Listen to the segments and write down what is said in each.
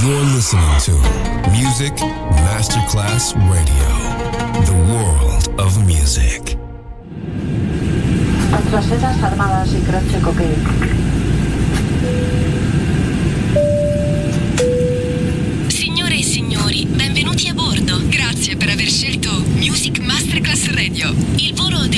You're listening to Music Masterclass Radio, the world of music. Antrasedas armadas y. Signore e signori, benvenuti a bordo. Grazie per aver scelto Music Masterclass Radio. Il volo The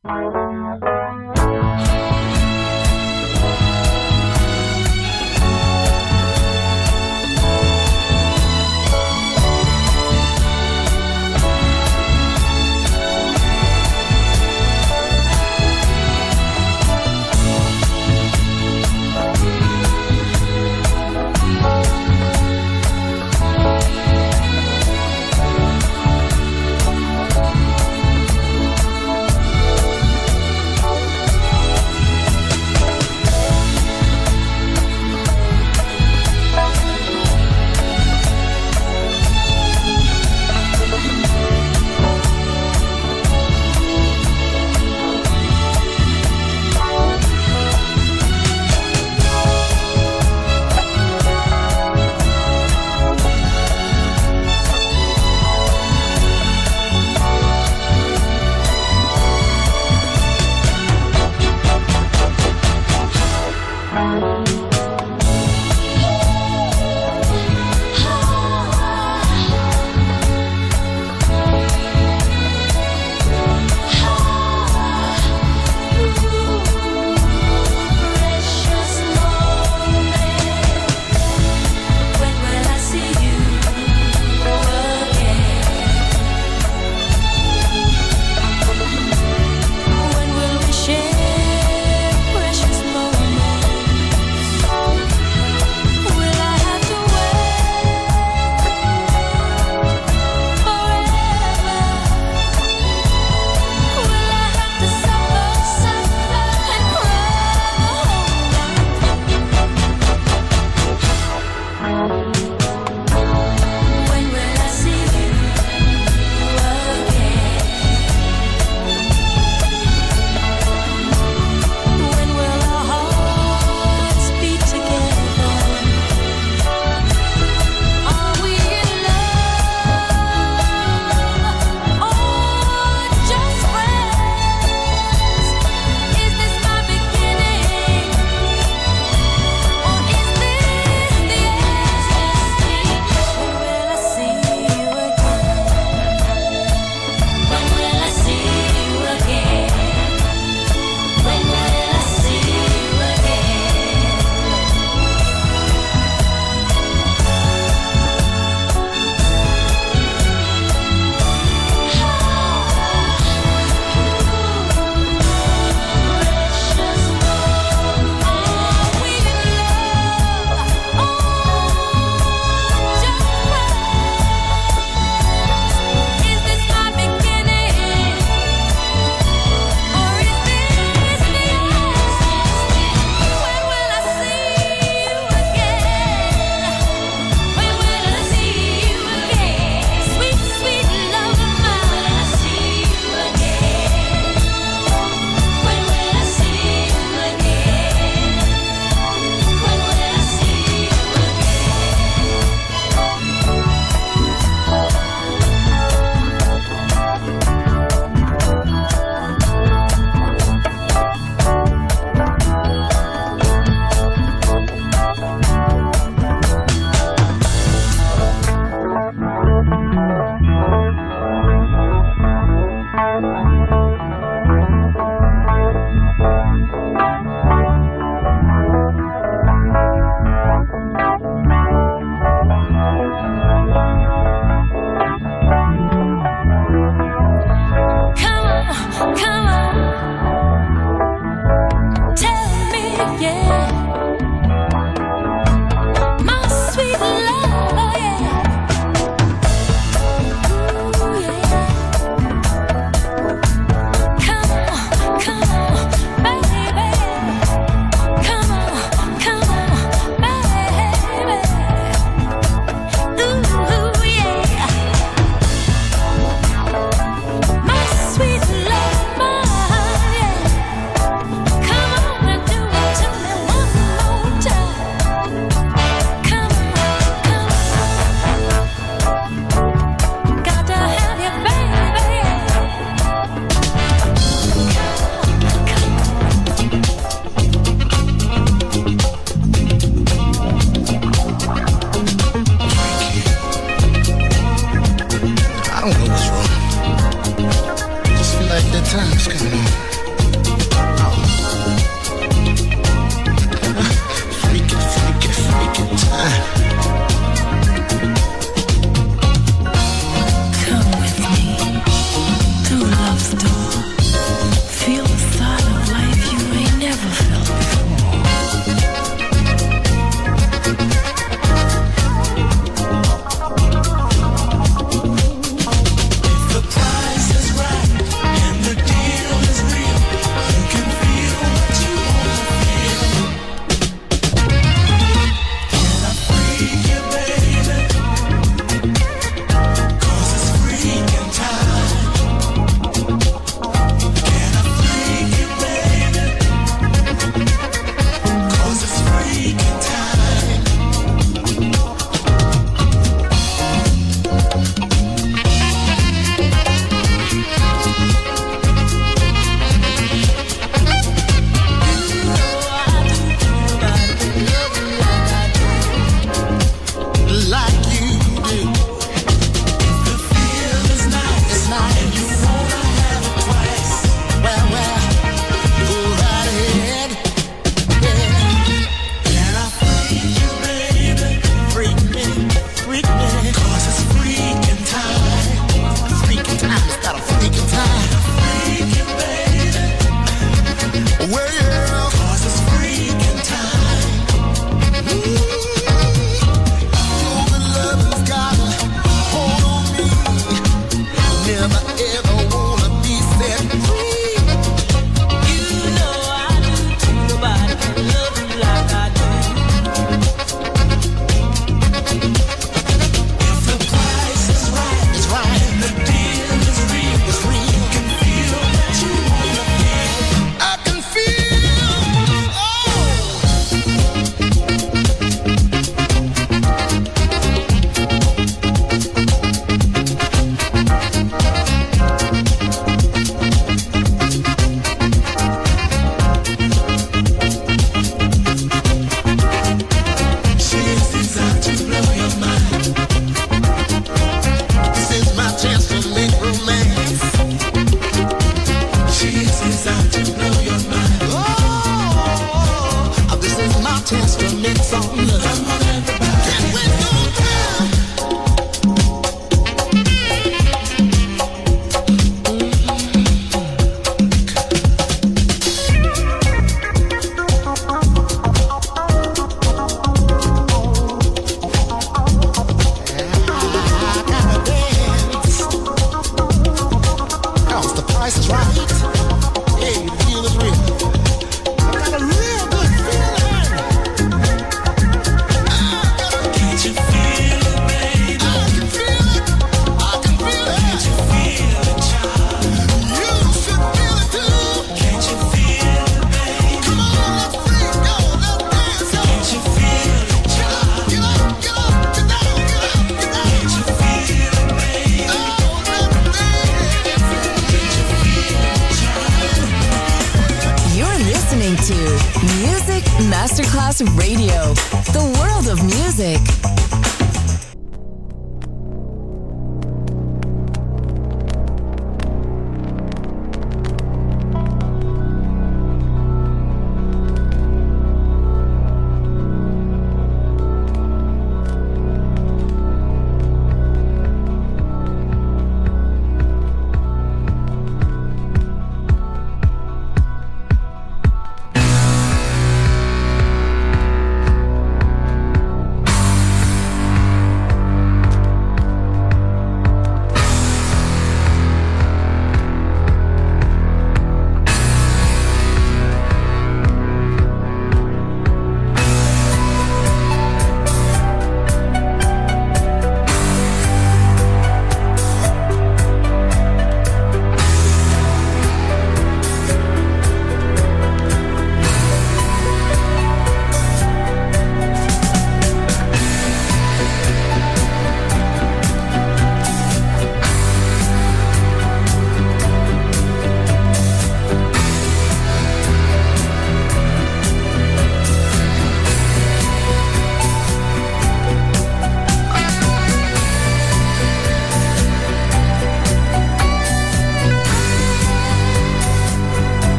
Radio,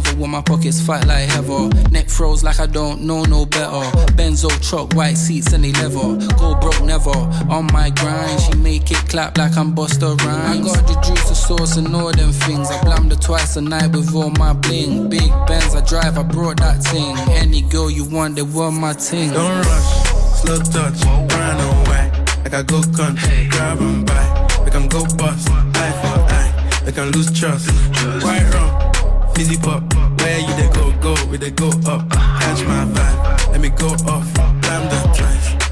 Buy another my pockets fight like heather. Neck froze like I don't know no better. Benzo truck, white seats and they leather. Go broke never. On my grind, she make it clap like I'm Busta Rhymes. I got the juice, the sauce, and all them things. I blammed her twice a night with all my bling. Big Benz, I drive, I brought that thing. Any girl you want, they want my ting. Don't rush, slow touch, and white. Like I go country, grab and buy. We can go bust, eye for eye. We can lose trust. White rum, fizzy pop. Where you they go, go, we they go up. Catch my vibe, let me go off. Trash,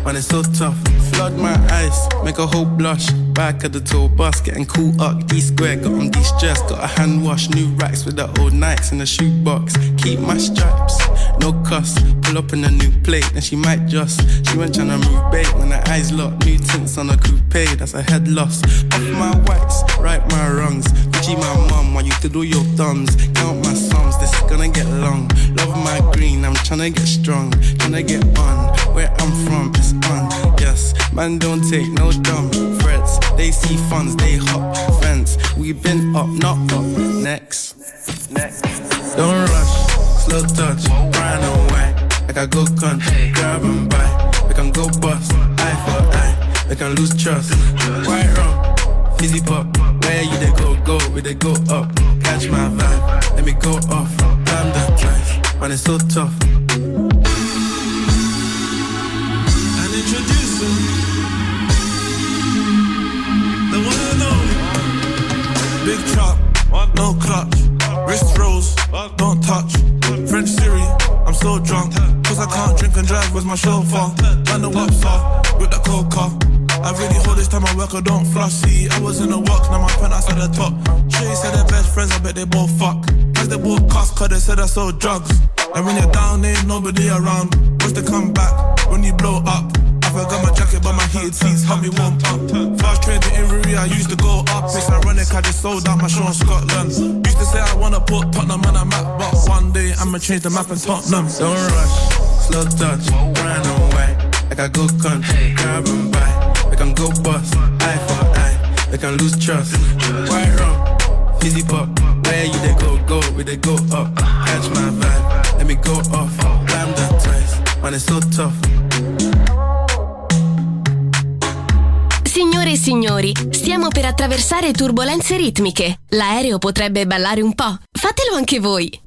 man, it's so tough. Flood my eyes, make a whole blush. Back at the tour bus, getting cool up. D square, got on de stress. Got a hand wash, new racks with the old Nikes in the shoebox. Keep my stripes, no cuss. Pull up in a new plate, and she might just. She went tryna move bait when her eyes locked. New tints on a coupe, that's a head loss. Off my whites, right my wrongs. Gucci my mum, while you do your thumbs. Count my gonna get long. Love my green, I'm tryna get strong. Tryna get on, where I'm from, it's on. Yes, man, don't take no dumb threats. They see funds, they hop fence. We been up, not up. Next, next. Don't rush, slow touch, brown and white. Like I go country, grab and buy. We can go bust, eye for eye. We can lose trust. White rum, fizzy pop. Where you they go, we they go up. Catch my vibe, let me go off. Blam the trash, man, it's so tough. And introducing the one and only Big chop, no clutch, wrist rolls, don't touch. French Siri, I'm so drunk, cause I can't drink and drive with my chauffeur. Man, the off with the coca. I really hold this time I work, I don't flush. See, I was in the work, now my penthouse at the top. Shay said they're best friends, I bet they both fuck. Cause they both cuss, cause they said I sold drugs. And when you're down, ain't nobody around. What's the comeback when you blow up? I forgot my jacket, but my heated seats help me warm up. Fast train to Inverie, I used to go up. It's ironic, I just sold out my show in Scotland. Used to say I wanna put Tottenham on a map, but one day I'ma change the map in Tottenham. Don't rush, slow touch, brown away. Like I go country, grab and buy. Can go bust, eye for eye. We can lose trust. White rum, fizzy pop. Where you they go, go, we they go up. Catch my vibe, let me go off. Blam the trash, man, it's so tough. Signore e signori, stiamo per attraversare turbolenze ritmiche. L'aereo potrebbe ballare un po'. Fatelo anche voi.